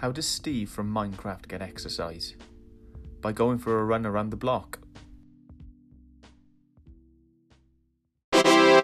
How does Steve from Minecraft get exercise? By going for a run around the block.